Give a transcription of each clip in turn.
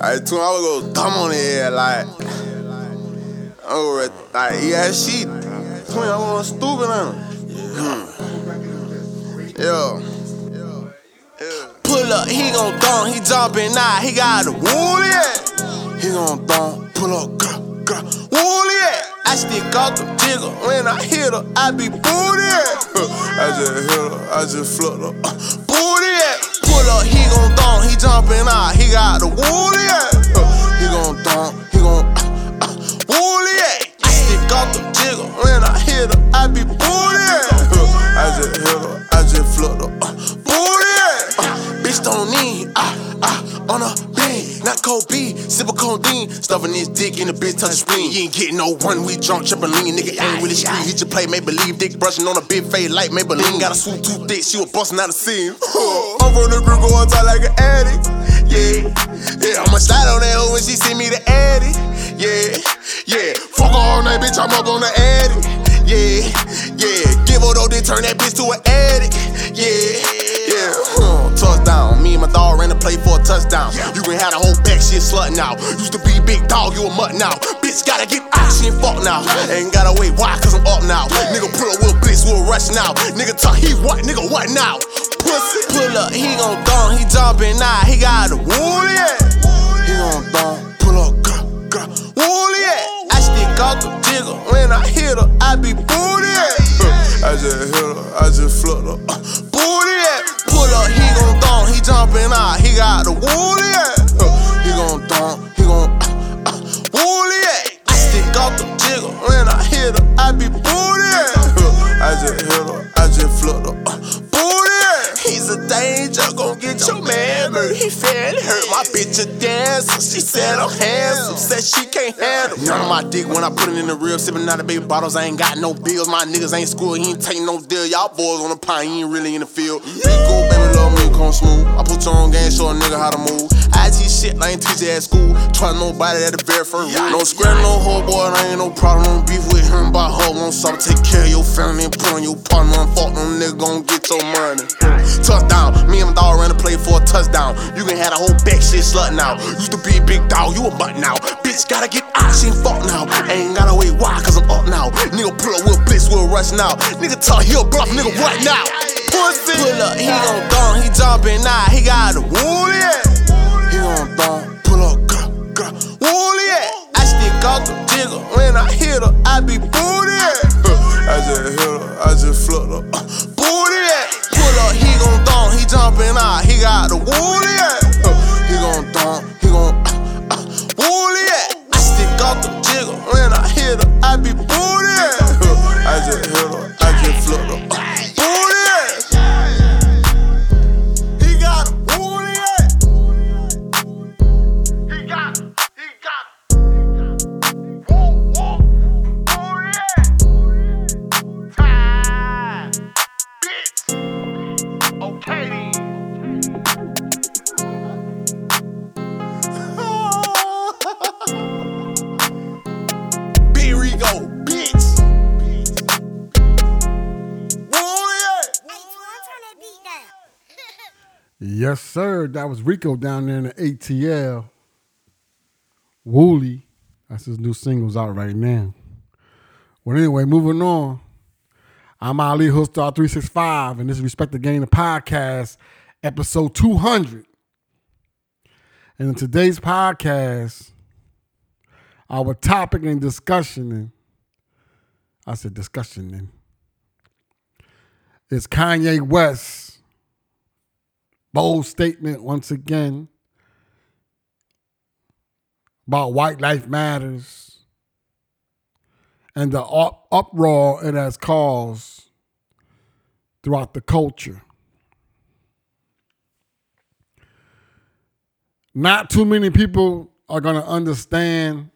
I two, I would go dumb on the head, like. Over like, yeah, she. Twin, I was stupid on him. Yeah. Pull up, he gon' thump, he jumping now, he got the woolly He gon' thump, pull up, grah, grah, woolly I stick out the jigger, when I hit her, I be booty I just hit her, I just flipped her, uh, booty up, he gon' thump, he jumping out, he got the woolly He gon' thump, he gon' uh, uh, woolly I stick out the jigger, when I hit her, I be booty I just hit her, I just flipped her, uh, booty Bitch don't need, ah, ah, on a bean. Not cold B, sip a codeine. Stuffing his dick in the bitch, touch the spleen. You ain't getting no one, we drunk, trippin' lean. Nigga ain't with the street, he just play, make believe. Dick brushing on a big fade light, like Maybelline. Got a swoop too thick, she was bustin' out the seam. I'm from the group, going tight like an addict. Yeah, yeah, I'ma slide on that hoe when she send me the addict. Yeah, yeah, fuck her all night, bitch, I'm up on the addict. Yeah, yeah, give her though, then turn that bitch to an addict. Yeah, yeah, huh. Touchdown. Me and my dog ran to play for a touchdown. You can have the whole back shit slut now. Used to be big dog, you a mutt now. Bitch gotta get ain't fuck now. Ain't gotta wait, why? Cause I'm up now. Nigga pull up, we'll blitz, we'll rush now. Nigga talk, he what? Nigga what now? Pussy. Pull up, he gon' thump, he jumping now. He got the woolly He gon' thump, pull up, grah, grah, woolly I stick out the jigger, when I hit her, I be booty I just hit her, I just flipped her, uh, booty Pull up, he gon' thump, he jumping out, he got the woolly He gon' thump, he gon' uh, uh, woolly I stick out the jigger, when I hit her, I be booty. I just hit her, I just flipped her, uh, A danger, gon' get your man hurt. He fed hurt my bitch a dancer. She said I'm handsome, said she can't handle. None of my dick when I put it in the rib, sipping out of baby bottles. I ain't got no bills. My niggas ain't school, he ain't take no deal. Y'all boys on the pine, he ain't really in the field. Rico, baby, love me, come smooth. I put you on game, show a nigga how to move. IT shit, I ain't teach at school. Trust nobody at the very first rule. No square, no hoe, boy, I ain't no problem. Beef with him by her. Want something, take care of your family and put on your partner. Fuck them nigga, gon' get your money. Touchdown, me and my dog ran to play for a touchdown. You can have a whole back shit slut now. Used to be a big dog, you a butt now. Bitch gotta get out, she ain't fuck now. Ain't gotta wait, why? Cause I'm up now. Nigga pull up, we'll blitz, we'll rush now. Nigga talk, he'll bluff, nigga what now? Pussy. Pull up, he gon' thump, he jumping now. He got the woolly He gon' thump, pull up, grah, grah, woolly I stick out the jigger, when I hit her, I be booty I just hit her, I just flipped her, uh, uh, booty Pull up, he gon' thump, he jumping out, he got the woolly He gon' thump, he gon' uh, uh, woolly I stick out the jigger, when I hit her, I be booty I just hit Yes, sir. That was Rico down there in the ATL. Wooly. That's his new singles out right now. Well, anyway, moving on. I'm Ali Hoodstar 365, and this is Respect the Game, the podcast, episode 200. And in today's podcast, our topic and discussion, I said discussion, is Kanye West bold statement once again about white life matters and the up- uproar it has caused throughout the culture. Not too many people are going to understand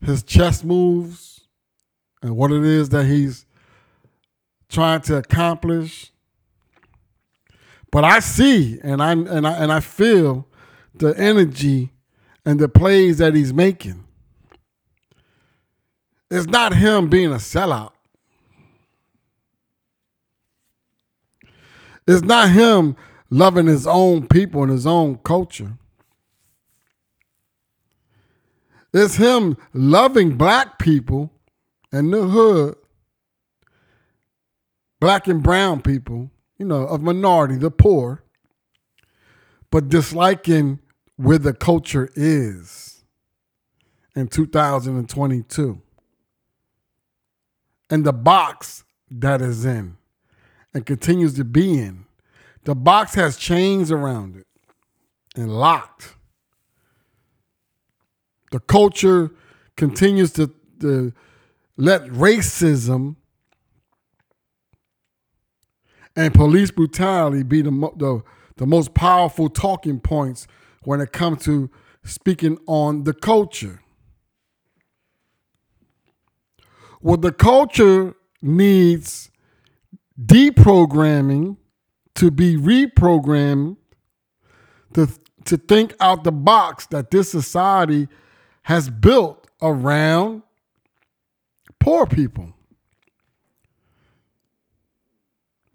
his chess moves and what it is that he's trying to accomplish. But I see and I and I and I feel the energy and the plays that he's making. It's not him being a sellout. It's not him loving his own people and his own culture. It's him loving black people and the hood, black and brown people, you know, of minority, the poor, but disliking where the culture is in 2022 and the box that is in and continues to be in. The box has chains around it and locked. The culture continues to, to let racism and police brutality be the, the, the most powerful talking points when it comes to speaking on the culture. What the culture needs deprogramming to be reprogrammed to, to think out the box that this society has built around poor people,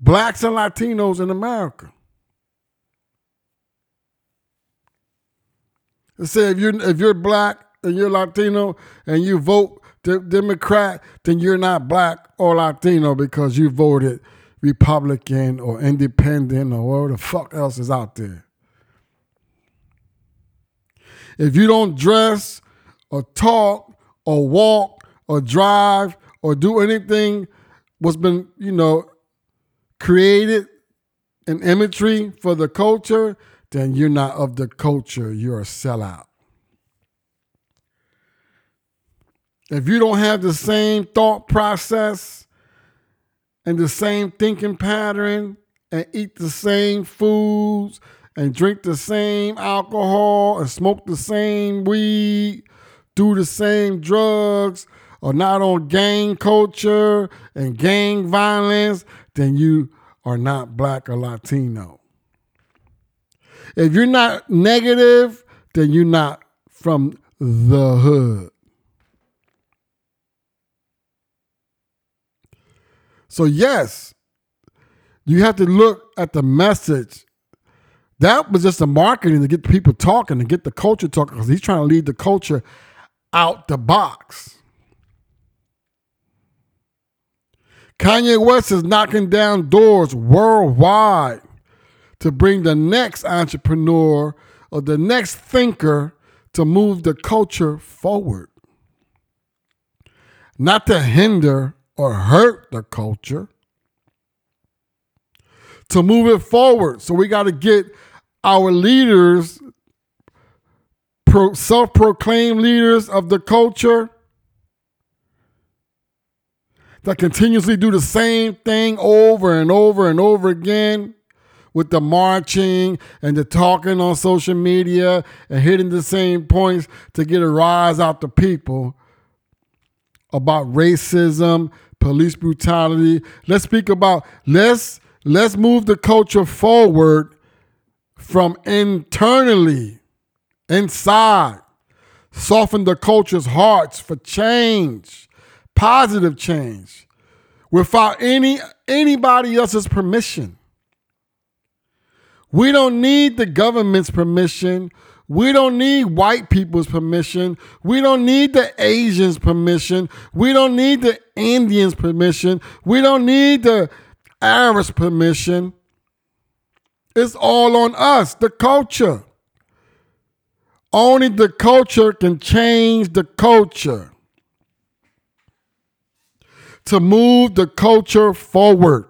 blacks and Latinos in America. Say if you're if you're black and you're Latino and you vote Democrat, then you're not black or Latino because you voted Republican or Independent or whatever the fuck else is out there. If you don't dress or talk or walk or drive or do anything what's been, you know, created an imagery for the culture, then you're not of the culture. You're a sellout. If you don't have the same thought process and the same thinking pattern and eat the same foods and drink the same alcohol and smoke the same weed, do the same drugs, or not on gang culture and gang violence, then you are not black or Latino. If you're not negative, then you're not from the hood. So, yes, you have to look at the message. That was just the marketing to get people talking, to get the culture talking, because he's trying to lead the culture out the box. Kanye West is knocking down doors worldwide to bring the next entrepreneur or the next thinker to move the culture forward. Not to hinder or hurt the culture to move it forward. So we got to get our leaders, self proclaimed leaders of the culture, that continuously do the same thing over and over and over again with the marching and the talking on social media and hitting the same points to get a rise out the people about racism, police brutality. Let's speak about let's let's move the culture forward from internally inside. Soften the culture's hearts for change, positive change, without any anybody else's permission. We don't need the government's permission. We don't need white people's permission. We don't need the Asians' permission. We don't need the Indians' permission. We don't need the Arabs' permission. It's all on us, the culture. Only the culture can change the culture. To move the culture forward.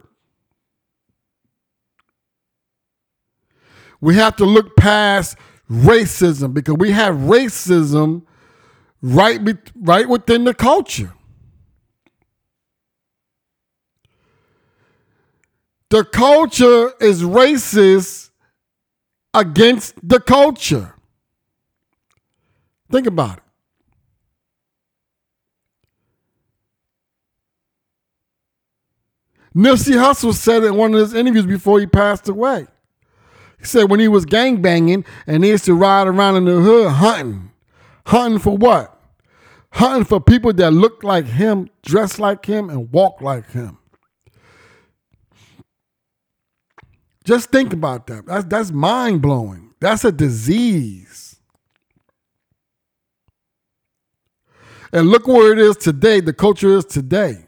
We have to look past racism because we have racism right, right within the culture. The culture is racist against the culture. Think about it. Nipsey Hussle said in one of his interviews before he passed away. He said when he was gang banging and he used to ride around in the hood hunting. Hunting for what? Hunting for people that look like him, dress like him, and walk like him. Just think about that. That's, that's mind blowing. That's a disease. And look where it is today. The culture is today.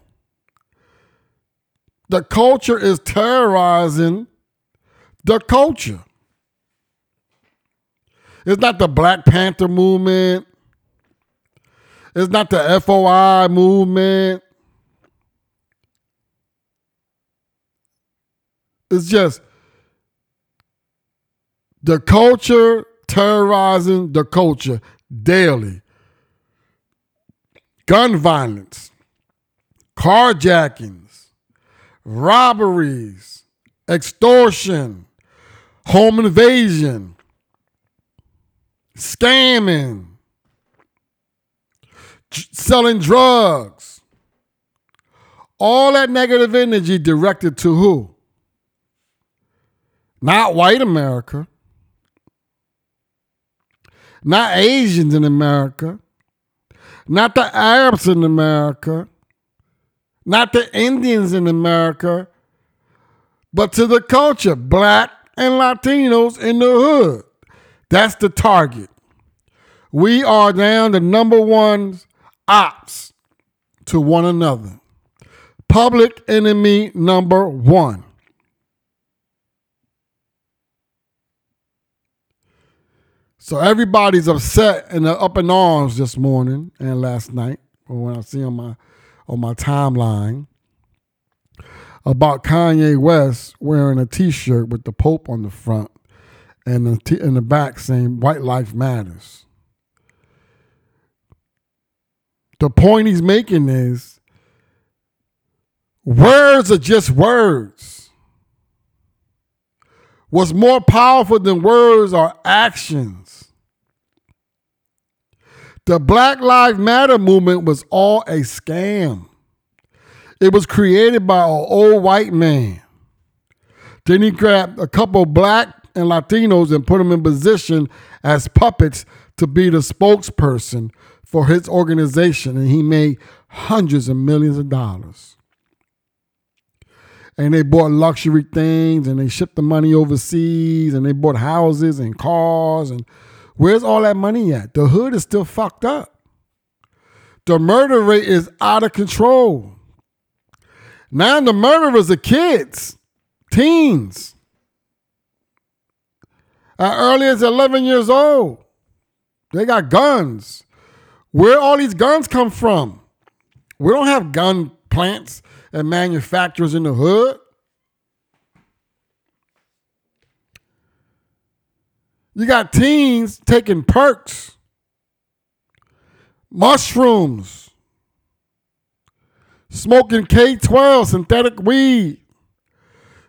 The culture is terrorizing the culture. It's not the Black Panther movement. It's not the FOI movement. It's just the culture terrorizing the culture daily. Gun violence, carjackings, robberies, extortion, home invasion, scamming, selling drugs. All that negative energy directed to who? Not white America. Not Asians in America. Not the Arabs in America. Not the Indians in America. But to the culture, black and Latinos in the hood. That's the target. We are now the number one ops to one another. Public enemy number one. So everybody's upset and up in arms this morning and last night, when I see on my on my timeline about Kanye West wearing a T-shirt with the Pope on the front and the t- in the back saying "White Life Matters." The point he's making is words are just words. What's more powerful than words are actions. The Black Lives Matter movement was all a scam. It was created by an old white man. Then he grabbed a couple black and Latinos and put them in position as puppets to be the spokesperson for his organization, and he made hundreds of millions of dollars. And they bought luxury things and they shipped the money overseas and they bought houses and cars. And where's all that money at? The hood is still fucked up. The murder rate is out of control. Now the murderers are kids, teens, as early as 11 years old. They got guns. Where all these guns come from? We don't have gun plants and manufacturers in the hood. You got teens taking perks, mushrooms, smoking K12 synthetic weed,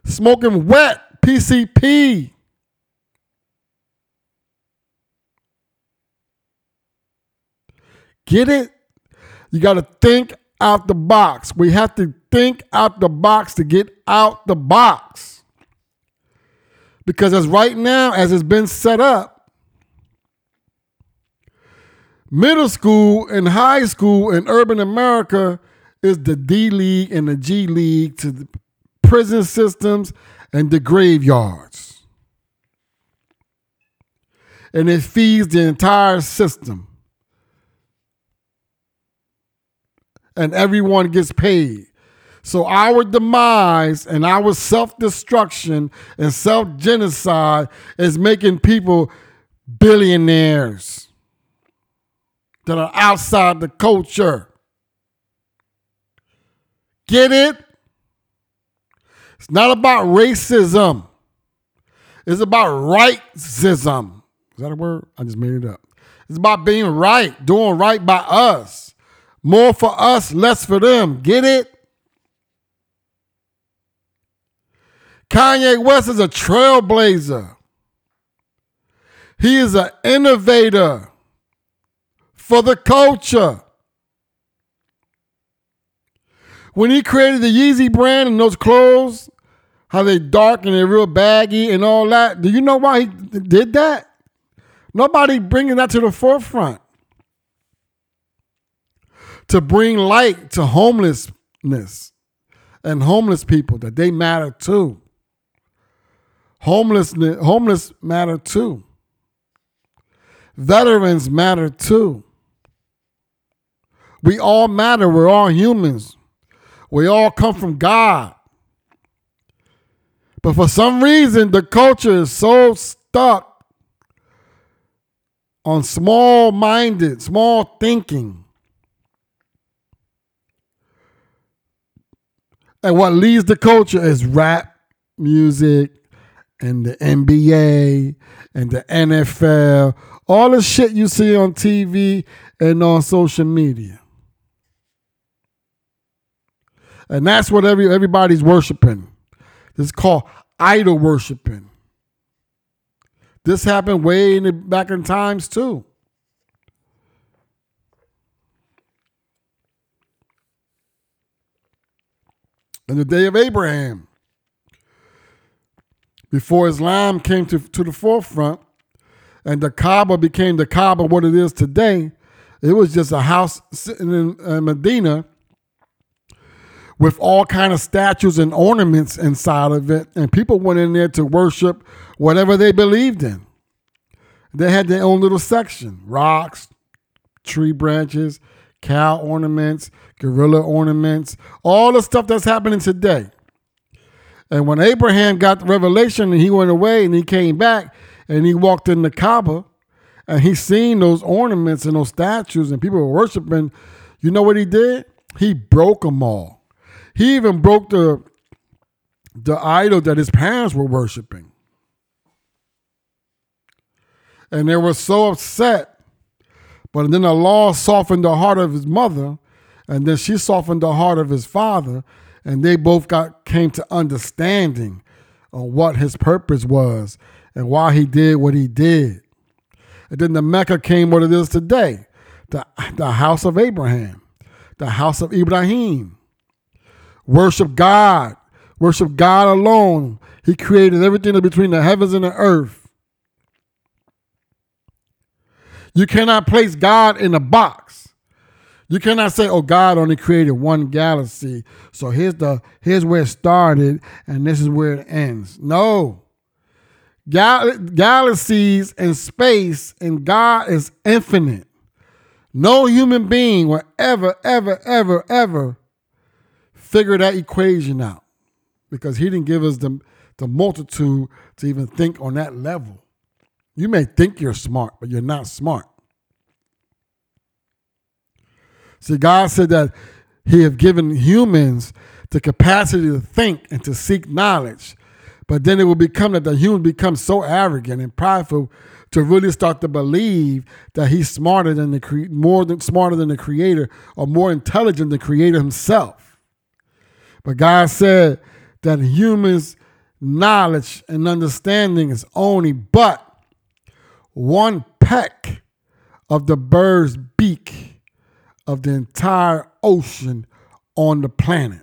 smoking wet PCP. Get it? You got to think out the box. We have to think out the box to get out the box. Because as right now, as it's been set up, middle school and high school in urban America is the D League and the G League to the prison systems and the graveyards. And it feeds the entire system. and everyone gets paid. So our demise and our self destruction and self genocide is making people billionaires that are outside the culture. Get it? It's not about racism. It's about rightism. Is that a word? I just made it up. It's about being right, doing right by us. More for us, less for them. Get it? Kanye West is a trailblazer. He is an innovator for the culture. When he created the Yeezy brand and those clothes, how they dark and they're real baggy and all that, do you know why he did that? Nobody bringing that to the forefront to bring light to homelessness and homeless people that they matter too. Homelessness, homeless matter too. Veterans matter too. We all matter. We're all humans. We all come from God. But for some reason, the culture is so stuck on small minded, small thinking. And what leads the culture is rap music and the NBA and the NFL, all the shit you see on TV and on social media. And that's what every everybody's worshiping. It's called idol worshiping. This happened way in the, back in times too. In the day of Abraham, before Islam came to, to the forefront and the Kaaba became the Kaaba what it is today, it was just a house sitting in uh, Medina with all kind of statues and ornaments inside of it. And people went in there to worship whatever they believed in. They had their own little section rocks tree branches cow ornaments gorilla ornaments all the stuff that's happening today and when abraham got the revelation and he went away and he came back and he walked in the kaaba and he seen those ornaments and those statues and people were worshiping you know what he did he broke them all he even broke the the idol that his parents were worshiping. And they were so upset. But then the law softened the heart of his mother, and then she softened the heart of his father, and they both got came to understanding on what his purpose was and why he did what he did. And then the Mecca came what it is today, the, the house of Abraham, the house of Ibrahim. Worship God. Worship God alone. He created everything between the heavens and the earth. You cannot place God in a box. You cannot say, "Oh, God only created one galaxy, so here's the here's where it started, and this is where it ends." No, Gal- galaxies and space and God is infinite. No human being will ever, ever, ever, ever figure that equation out because he didn't give us the, the multitude to even think on that level. You may think you're smart, but you're not smart. See, God said that He have given humans the capacity to think and to seek knowledge. But then it will become that the human becomes so arrogant and prideful to really start to believe that he's smarter than the cre- more than smarter than the creator or more intelligent than the creator himself. But God said that humans' knowledge and understanding is only but one peck of the bird's beak of the entire ocean on the planet.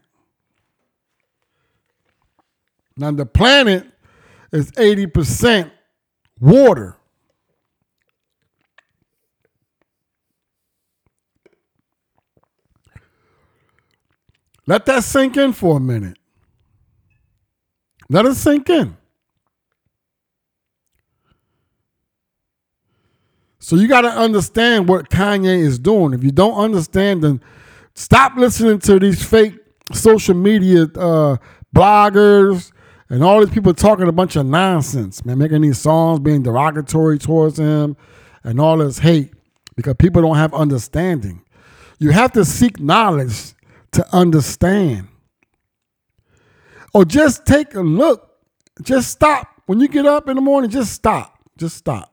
Now, the planet is 80% water. Let that sink in for a minute. Let it sink in. So you got to understand what Kanye is doing. If you don't understand, then stop listening to these fake social media uh, bloggers and all these people talking a bunch of nonsense, man, making these songs being derogatory towards him and all this hate because people don't have understanding. You have to seek knowledge to understand. Or just take a look. Just stop. When you get up in the morning, just stop. Just stop.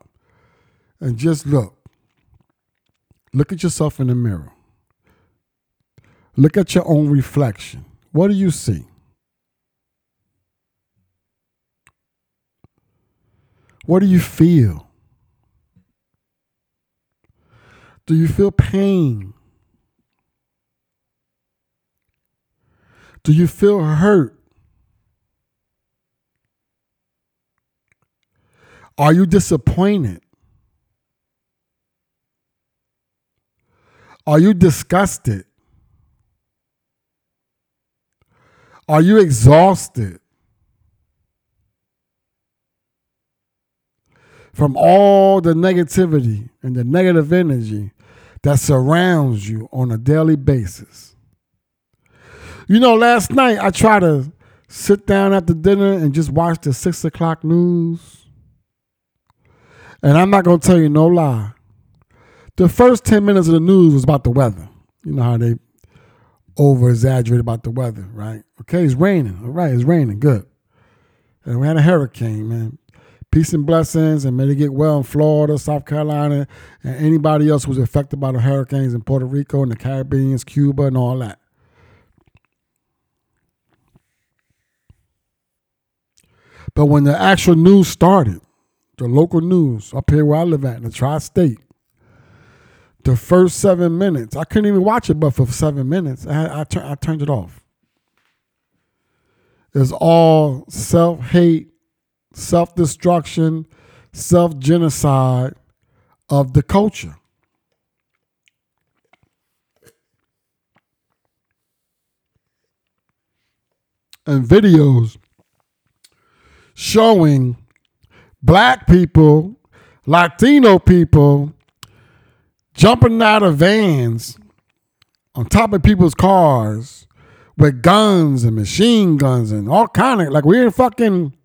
And just look. Look at yourself in the mirror. Look at your own reflection. What do you see? What do you feel? Do you feel pain? Do you feel hurt? Are you disappointed? Are you disgusted? Are you exhausted from all the negativity and the negative energy that surrounds you on a daily basis. You know, last night I tried to sit down after dinner and just watch the six o'clock news. And I'm not going to tell you no lie. The first 10 minutes of the news was about the weather. You know how they over exaggerate about the weather, right? Okay, it's raining. All right, it's raining. Good. And we had a hurricane, man. Peace and blessings, and may they get well in Florida, South Carolina, and anybody else who's affected by the hurricanes in Puerto Rico and the Caribbean, Cuba, and all that. But when the actual news started, the local news up here where I live at in the tri-state, the first seven minutes, I couldn't even watch it, but for seven minutes, I, I, tur- I turned it off. It's all self hate, self destruction, self genocide of the culture. And videos showing black people, Latino people jumping out of vans on top of people's cars with guns and machine guns and all kind of like we're in fucking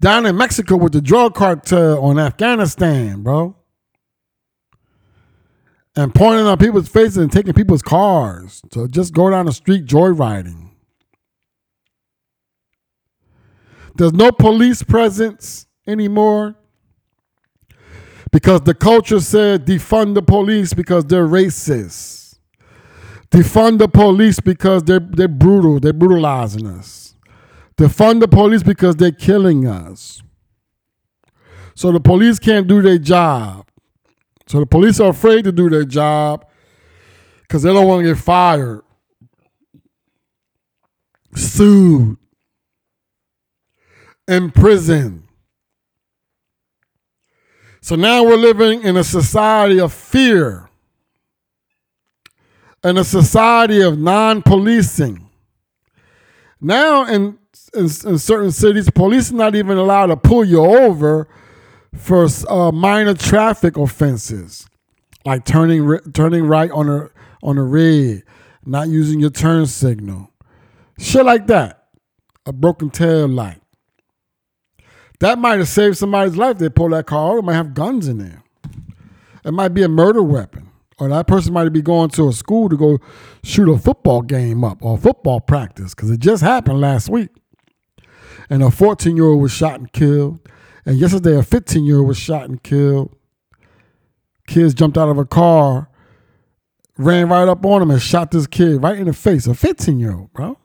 down in Mexico with the drug cartel on Afghanistan, bro. And pointing on people's faces and taking people's cars to just go down the street joyriding. There's no police presence anymore because the culture said defund the police because they're racist. Defund the police because they're they're brutal, they're brutalizing us. Defund the police because they're killing us. So the police can't do their job. So the police are afraid to do their job because they don't want to get fired, sued, imprisoned. So now we're living in a society of fear and a society of non policing. Now, in, in, in, certain cities, police are not even allowed to pull you over for uh, minor traffic offenses, like turning turning right on a on a red, not using your turn signal, shit like that, a broken tail light. That might have saved somebody's life. They pull that car over, it might have guns in there. It might be a murder weapon. Or that person might be going to a school to go shoot a football game up or football practice because it just happened last week. And a 14 year old was shot and killed. And yesterday, a 15 year old was shot and killed. Kids jumped out of a car, ran right up on him, and shot this kid right in the face. A 15 year old, bro.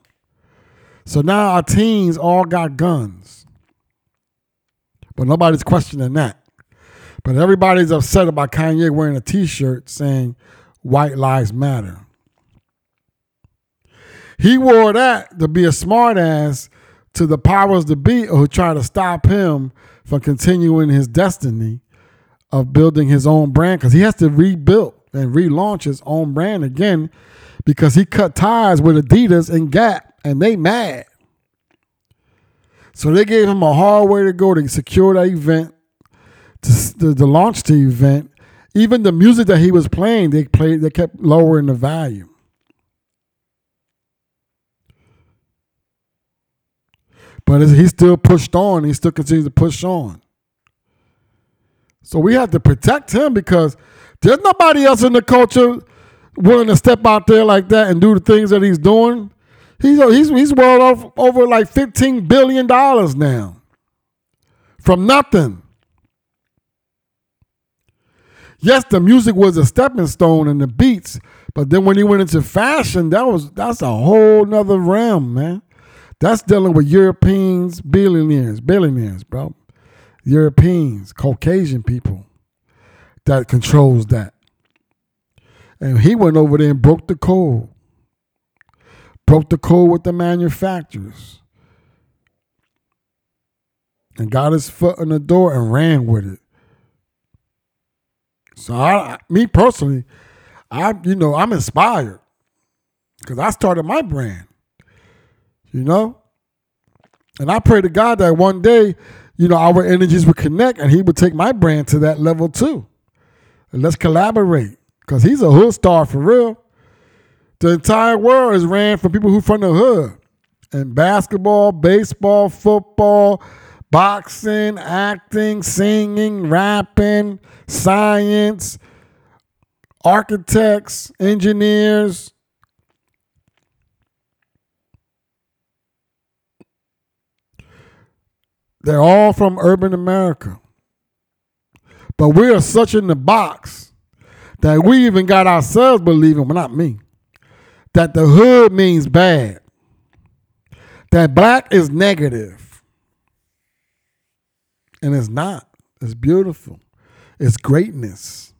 So now our teens all got guns. But nobody's questioning that. But everybody's upset about Kanye wearing a t shirt saying white lives matter. He wore that to be a smartass to the powers to be who try to stop him from continuing his destiny of building his own brand because he has to rebuild and relaunch his own brand again because he cut ties with Adidas and Gap and they mad. So they gave him a hard way to go to secure that event, to, to, to launch the event. Even the music that he was playing, they played. They kept lowering the volume. But he still pushed on. He still continues to push on. So we have to protect him because there's nobody else in the culture willing to step out there like that and do the things that he's doing. Uh, he's he's he's world off over like fifteen billion dollars now from nothing. Yes, the music was a stepping stone and the beats, but then when he went into fashion, that was that's a whole nother realm, man. That's dealing with Europeans, billionaires, billionaires, bro. Europeans, Caucasian people that controls that. And he went over there and broke the code broke the code with the manufacturers and got his foot in the door and ran with it. So I, me personally, I you know I'm inspired because I started my brand, you know, and I pray to God that one day, you know, our energies would connect and He would take my brand to that level too. And let's collaborate. Because he's a hood star for real. The entire world is ran from people who from the hood. And basketball, baseball, football, boxing, acting, singing, rapping, science, architects, engineers. They're all from urban America. But we are such in the box that we even got ourselves believing, well, not me, that the hood means bad, that black is negative. And it's not. It's beautiful. It's greatness.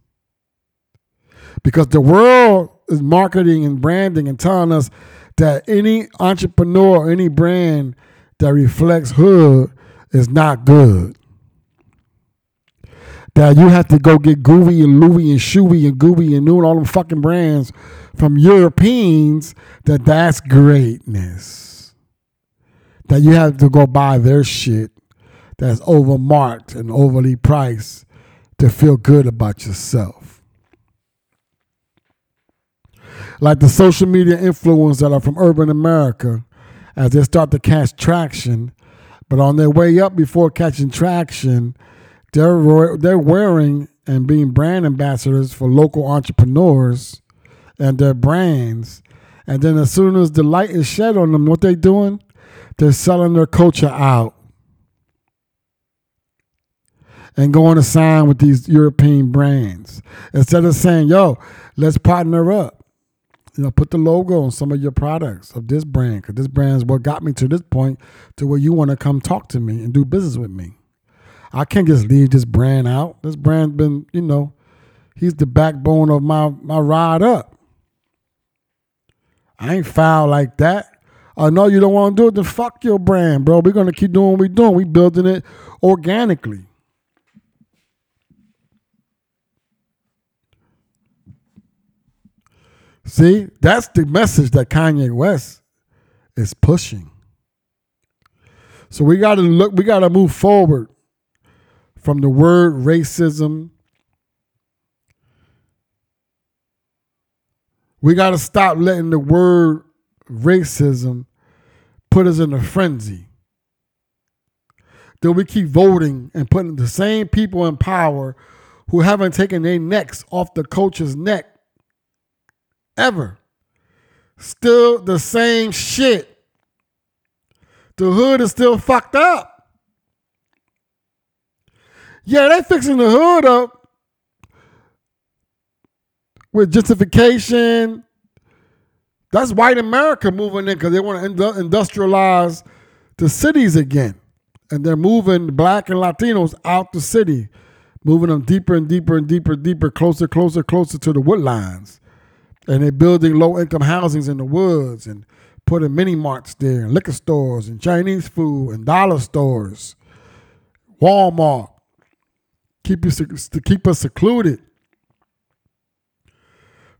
Because the world is marketing and branding and telling us that any entrepreneur, or any brand that reflects hood is not good. That you have to go get Gooey and Louie and Shoey and Gooey and New and all them fucking brands from Europeans, that that's greatness. That you have to go buy their shit that's overmarked and overly priced to feel good about yourself. Like the social media influencers that are from urban America, as they start to catch traction, but on their way up before catching traction, they're they're wearing and being brand ambassadors for local entrepreneurs and their brands. And then as soon as the light is shed on them, what they doing? They're selling their culture out and going to sign with these European brands instead of saying, "Yo, let's partner up." you know, put the logo on some of your products of this brand because this brand is what got me to this point to where you want to come talk to me and do business with me. I can't just leave this brand out. This brand's been, you know, he's the backbone of my my ride up. I ain't foul like that. I know you don't want to do it, then fuck your brand, bro. We're gonna keep doing what we're doing. We building it organically. See, that's the message that Kanye West is pushing. So we got to look, we got to move forward from the word racism. We got to stop letting the word racism put us in a frenzy. Then we keep voting and putting the same people in power who haven't taken their necks off the culture's neck ever. Still the same shit. The hood is still fucked up. Yeah, they fixing the hood up with justification. That's white America moving in because they want to industrialize the cities again. And they're moving black and Latinos out the city, moving them deeper and deeper and deeper, deeper, closer, closer, closer to the wood lines and they're building low income housings in the woods and putting mini marts there and liquor stores and Chinese food and dollar stores, Walmart. Keep you to keep us secluded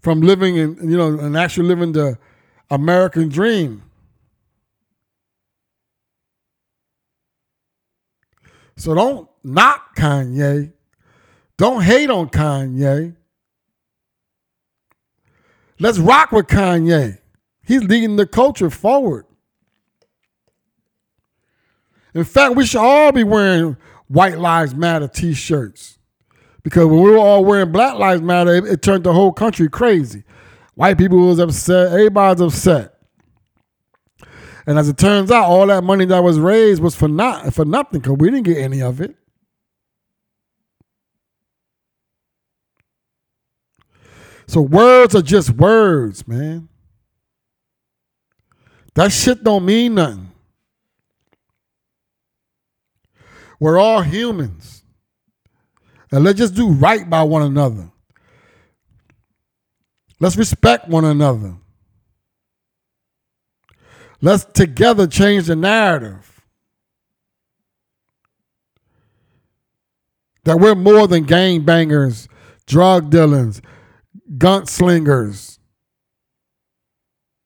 from living in you know and actually living the American dream. So don't knock Kanye. Don't hate on Kanye. Let's rock with Kanye. He's leading the culture forward. In fact, we should all be wearing White Lives Matter t shirts. Because when we were all wearing Black Lives Matter, it, it turned the whole country crazy. White people was upset, everybody's upset. And as it turns out, all that money that was raised was for not for nothing, because we didn't get any of it. So words are just words, man. That shit don't mean nothing. We're all humans. And let's just do right by one another. Let's respect one another. Let's together change the narrative. That we're more than gang bangers, drug dealers, gunslingers,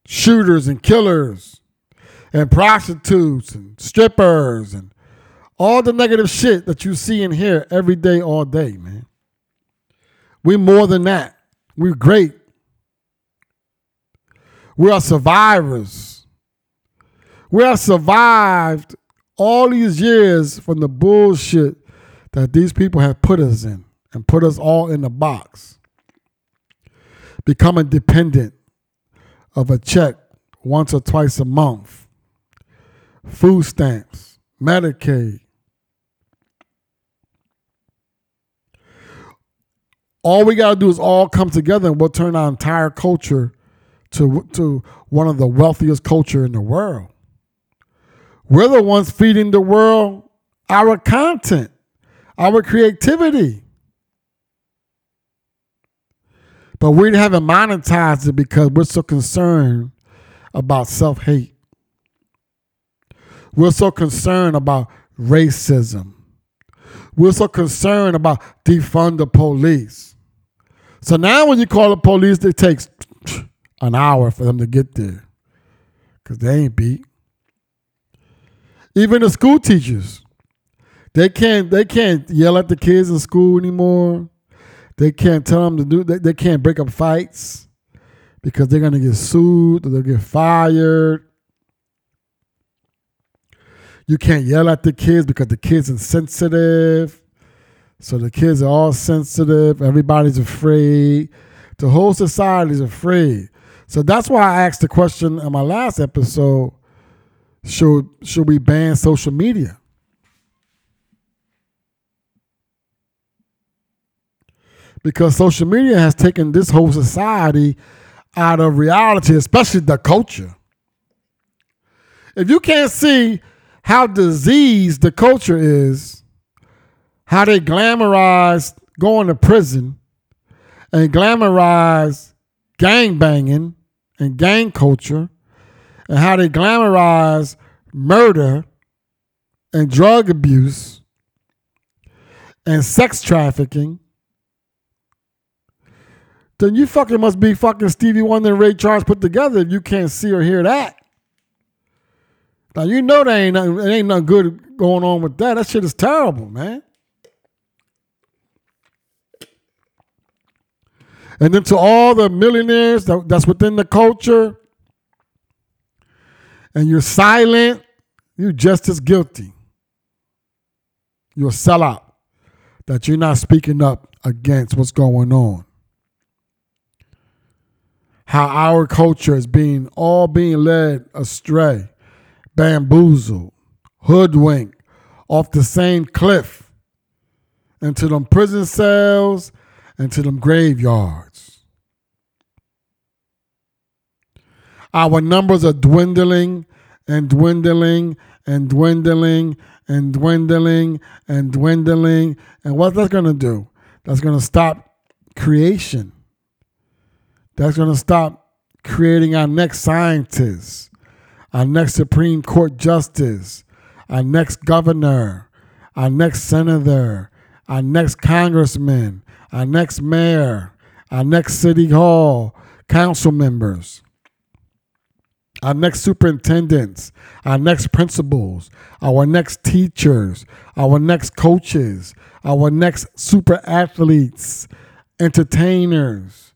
shooters and killers, and prostitutes and strippers and all the negative shit that you see and hear every day, all day, man. We're more than that. We're great. We are survivors. We have survived all these years from the bullshit that these people have put us in and put us all in the box. Becoming dependent of a check once or twice a month, food stamps, Medicaid. All we got to do is all come together and we'll turn our entire culture to, to one of the wealthiest culture in the world. We're the ones feeding the world our content, our creativity. But we haven't monetized it because we're so concerned about self hate. We're so concerned about racism. We're so concerned about defund the police. So now when you call the police, it takes an hour for them to get there because they ain't beat. Even the school teachers, they can't they can't yell at the kids in school anymore. They can't tell them to do. They, they can't break up fights because they're gonna get sued or they'll get fired. You can't yell at the kids because the kids are sensitive. So the kids are all sensitive. Everybody's afraid. The whole society's afraid. So that's why I asked the question in my last episode should, should we ban social media? Because social media has taken this whole society out of reality, especially the culture. If you can't see how diseased the culture is, how they glamorize going to prison and glamorize gang banging and gang culture and how they glamorize murder and drug abuse and sex trafficking, then you fucking must be fucking Stevie Wonder and Ray Charles put together if you can't see or hear that. Now you know there ain't nothing, ain't nothing good going on with that. That shit is terrible, man. And then to all the millionaires that, that's within the culture, and you're silent, you're just as guilty. You're a sellout that you're not speaking up against what's going on. How our culture is being all being led astray, bamboozled, hoodwinked off the same cliff into them prison cells into them graveyards. Our numbers are dwindling and dwindling and dwindling and dwindling and dwindling. And what that's going to do? That's going to stop creation. That's going to stop creating our next scientists, our next Supreme Court justice, our next governor, our next senator, our next congressman, our next mayor, our next city hall, council members, our next superintendents, our next principals, our next teachers, our next coaches, our next super athletes, entertainers,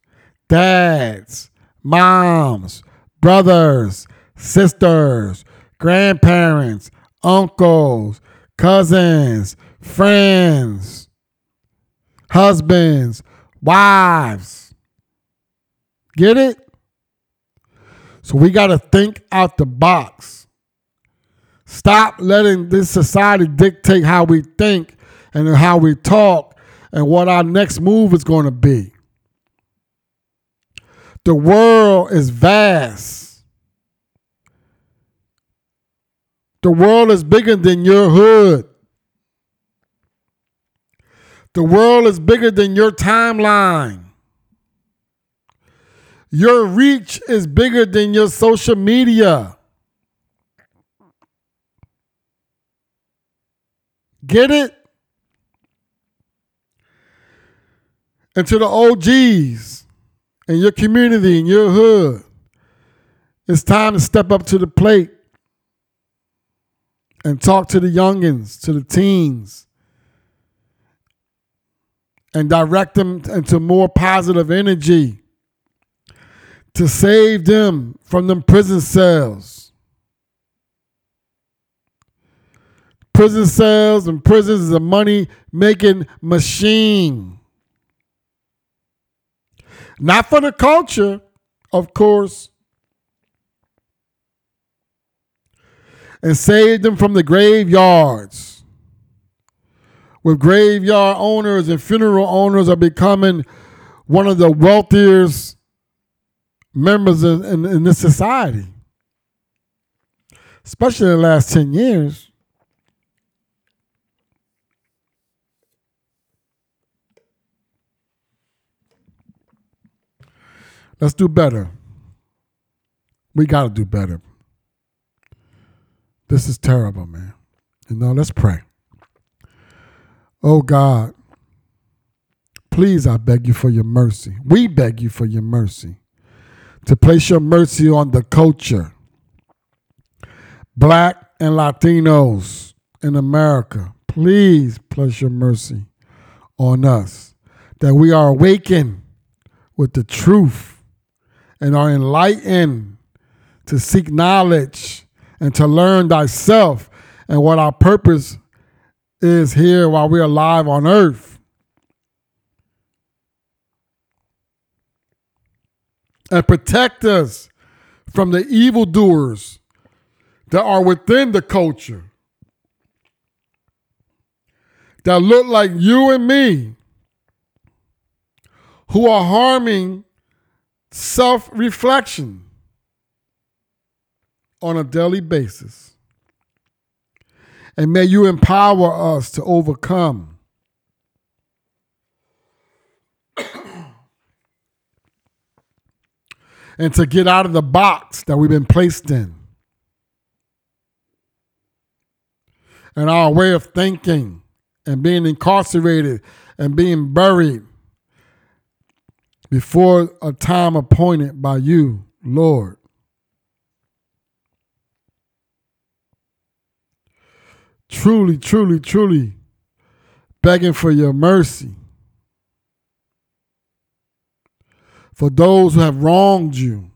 dads, moms, brothers, sisters, grandparents, uncles, cousins, friends husbands, wives. Get it? So we got to think out the box. Stop letting this society dictate how we think and how we talk and what our next move is going to be. The world is vast. The world is bigger than your hood. The world is bigger than your timeline. Your reach is bigger than your social media. Get it? And to the OGs in your community, in your hood, it's time to step up to the plate and talk to the youngins, to the teens and direct them into more positive energy to save them from them prison cells. Prison cells and prisons is a money making machine. Not for the culture, of course. And save them from the graveyards. With graveyard owners and funeral owners are becoming one of the wealthiest members in, in, in this society, especially the last 10 years. Let's do better. We got to do better. This is terrible, man. You know, let's pray. Oh God, please, I beg you for your mercy. We beg you for your mercy to place your mercy on the culture, black and Latinos in America. Please place your mercy on us that we are awakened with the truth and are enlightened to seek knowledge and to learn thyself and what our purpose is here while we're alive on earth. And protect us from the evildoers that are within the culture that look like you and me who are harming self reflection on a daily basis. And may you empower us to overcome. And to get out of the box that we've been placed in. And our way of thinking and being incarcerated and being buried before a time appointed by you, Lord. Truly, truly, truly begging for your mercy. For those who have wronged you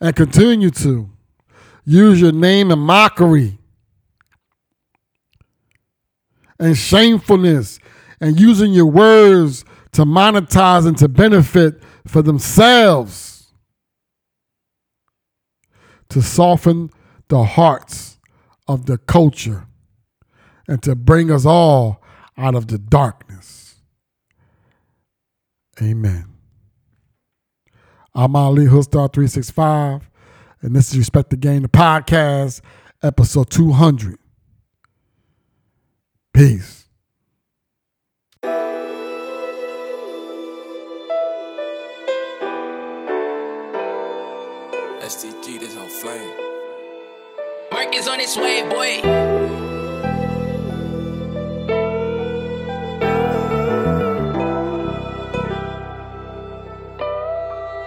and continue to use your name in mockery and shamefulness and using your words to monetize and to benefit for themselves, to soften the hearts of the culture and to bring us all out of the darkness. Amen. I'm Ali Hoodstar 365, and this is Respect the Game, the podcast, episode 200. Peace. STG, this whole flame. Work is on its way, boy.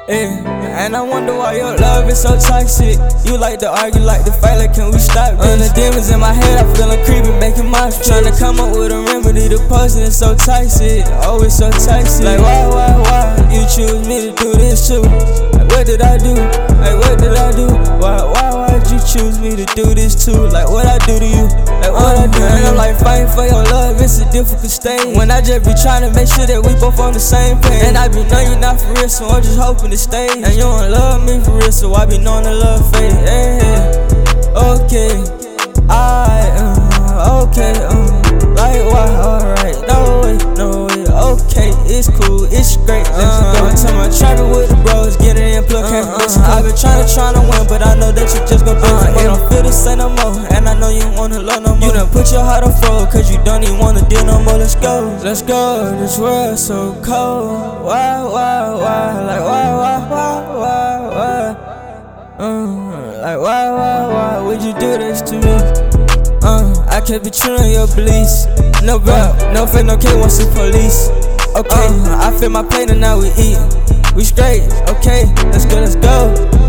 Yeah. And I wonder why your love is so toxic. You like to argue, like to fight, like can we stop this? And the demons in my head, I'm feeling creepy, making my Trying to come up with a remedy, the poison is so toxic. Oh, Always so toxic. Like why, why, why you choose me to do this too? Like what did I do? Like what did I do? Why, why, why, why'd you choose me to do this too? Like what I do to you? Like what I do? And I'm like fighting for your love, it's a difficult state. When I just be trying to make sure that we both on the same page. And I be knowing you're not for real, so I'm just hoping to stay. And you don't love me for real, so I be knowing the love fade. Hey, okay, I, uh, okay, um, like why, alright, no way, okay, it's cool, it's great, let's go. Tell my trapping with the bros, get it in, plug, uh, uh, I've been trying to, trying to win, but I know that you just gon' uh, it don't feel the same no more, and I know you wanna love no more. You done put your heart on froze, cause you don't even wanna deal no more, let's go, let's go, this world so cold, why, why, why, like why, why, why, why, why, uh, like why, why, why would you do this to me? Uh, I can't be on your beliefs. No rap, no fake, no K, want see police. Okay, uh, I feel my pain and now we eat. We straight, okay, let's go, let's go.